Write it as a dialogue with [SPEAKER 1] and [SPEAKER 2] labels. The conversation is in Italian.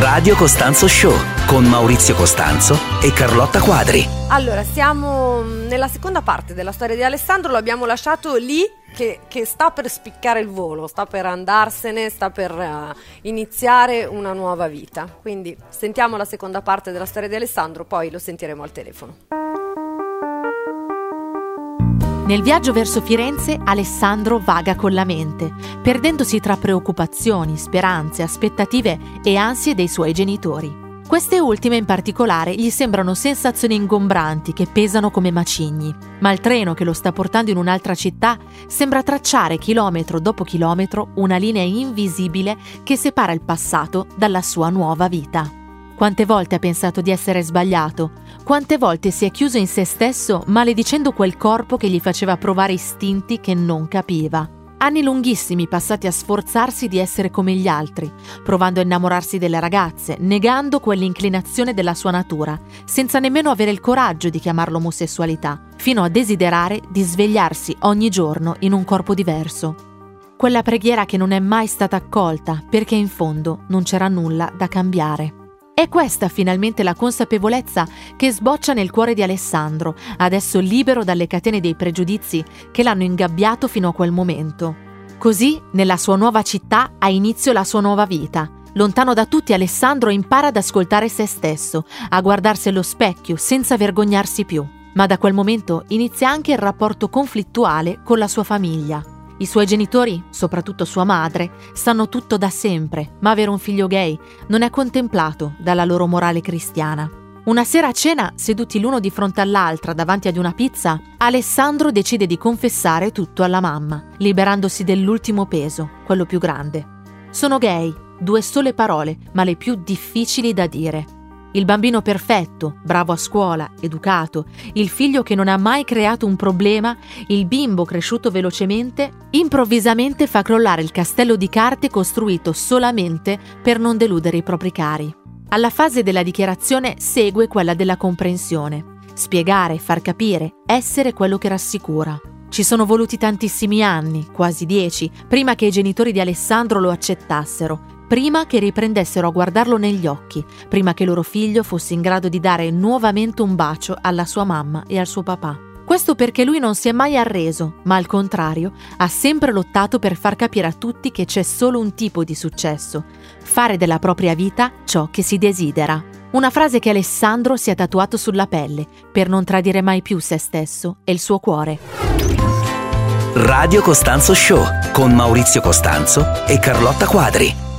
[SPEAKER 1] Radio Costanzo Show con Maurizio Costanzo e Carlotta Quadri.
[SPEAKER 2] Allora, siamo nella seconda parte della storia di Alessandro, lo abbiamo lasciato lì che, che sta per spiccare il volo, sta per andarsene, sta per uh, iniziare una nuova vita. Quindi sentiamo la seconda parte della storia di Alessandro, poi lo sentiremo al telefono.
[SPEAKER 3] Nel viaggio verso Firenze Alessandro vaga con la mente, perdendosi tra preoccupazioni, speranze, aspettative e ansie dei suoi genitori. Queste ultime in particolare gli sembrano sensazioni ingombranti che pesano come macigni, ma il treno che lo sta portando in un'altra città sembra tracciare chilometro dopo chilometro una linea invisibile che separa il passato dalla sua nuova vita. Quante volte ha pensato di essere sbagliato? Quante volte si è chiuso in se stesso maledicendo quel corpo che gli faceva provare istinti che non capiva? Anni lunghissimi passati a sforzarsi di essere come gli altri, provando a innamorarsi delle ragazze, negando quell'inclinazione della sua natura, senza nemmeno avere il coraggio di chiamarlo omosessualità, fino a desiderare di svegliarsi ogni giorno in un corpo diverso. Quella preghiera che non è mai stata accolta perché in fondo non c'era nulla da cambiare. È questa finalmente la consapevolezza che sboccia nel cuore di Alessandro, adesso libero dalle catene dei pregiudizi che l'hanno ingabbiato fino a quel momento. Così, nella sua nuova città, ha inizio la sua nuova vita. Lontano da tutti, Alessandro impara ad ascoltare se stesso, a guardarsi allo specchio senza vergognarsi più. Ma da quel momento inizia anche il rapporto conflittuale con la sua famiglia. I suoi genitori, soprattutto sua madre, sanno tutto da sempre, ma avere un figlio gay non è contemplato dalla loro morale cristiana. Una sera a cena, seduti l'uno di fronte all'altra davanti ad una pizza, Alessandro decide di confessare tutto alla mamma, liberandosi dell'ultimo peso, quello più grande. Sono gay, due sole parole, ma le più difficili da dire. Il bambino perfetto, bravo a scuola, educato, il figlio che non ha mai creato un problema, il bimbo cresciuto velocemente, improvvisamente fa crollare il castello di carte costruito solamente per non deludere i propri cari. Alla fase della dichiarazione segue quella della comprensione. Spiegare, far capire, essere quello che rassicura. Ci sono voluti tantissimi anni, quasi dieci, prima che i genitori di Alessandro lo accettassero, prima che riprendessero a guardarlo negli occhi, prima che loro figlio fosse in grado di dare nuovamente un bacio alla sua mamma e al suo papà. Questo perché lui non si è mai arreso, ma al contrario ha sempre lottato per far capire a tutti che c'è solo un tipo di successo, fare della propria vita ciò che si desidera. Una frase che Alessandro si è tatuato sulla pelle per non tradire mai più se stesso e il suo cuore.
[SPEAKER 1] Radio Costanzo Show con Maurizio Costanzo e Carlotta Quadri.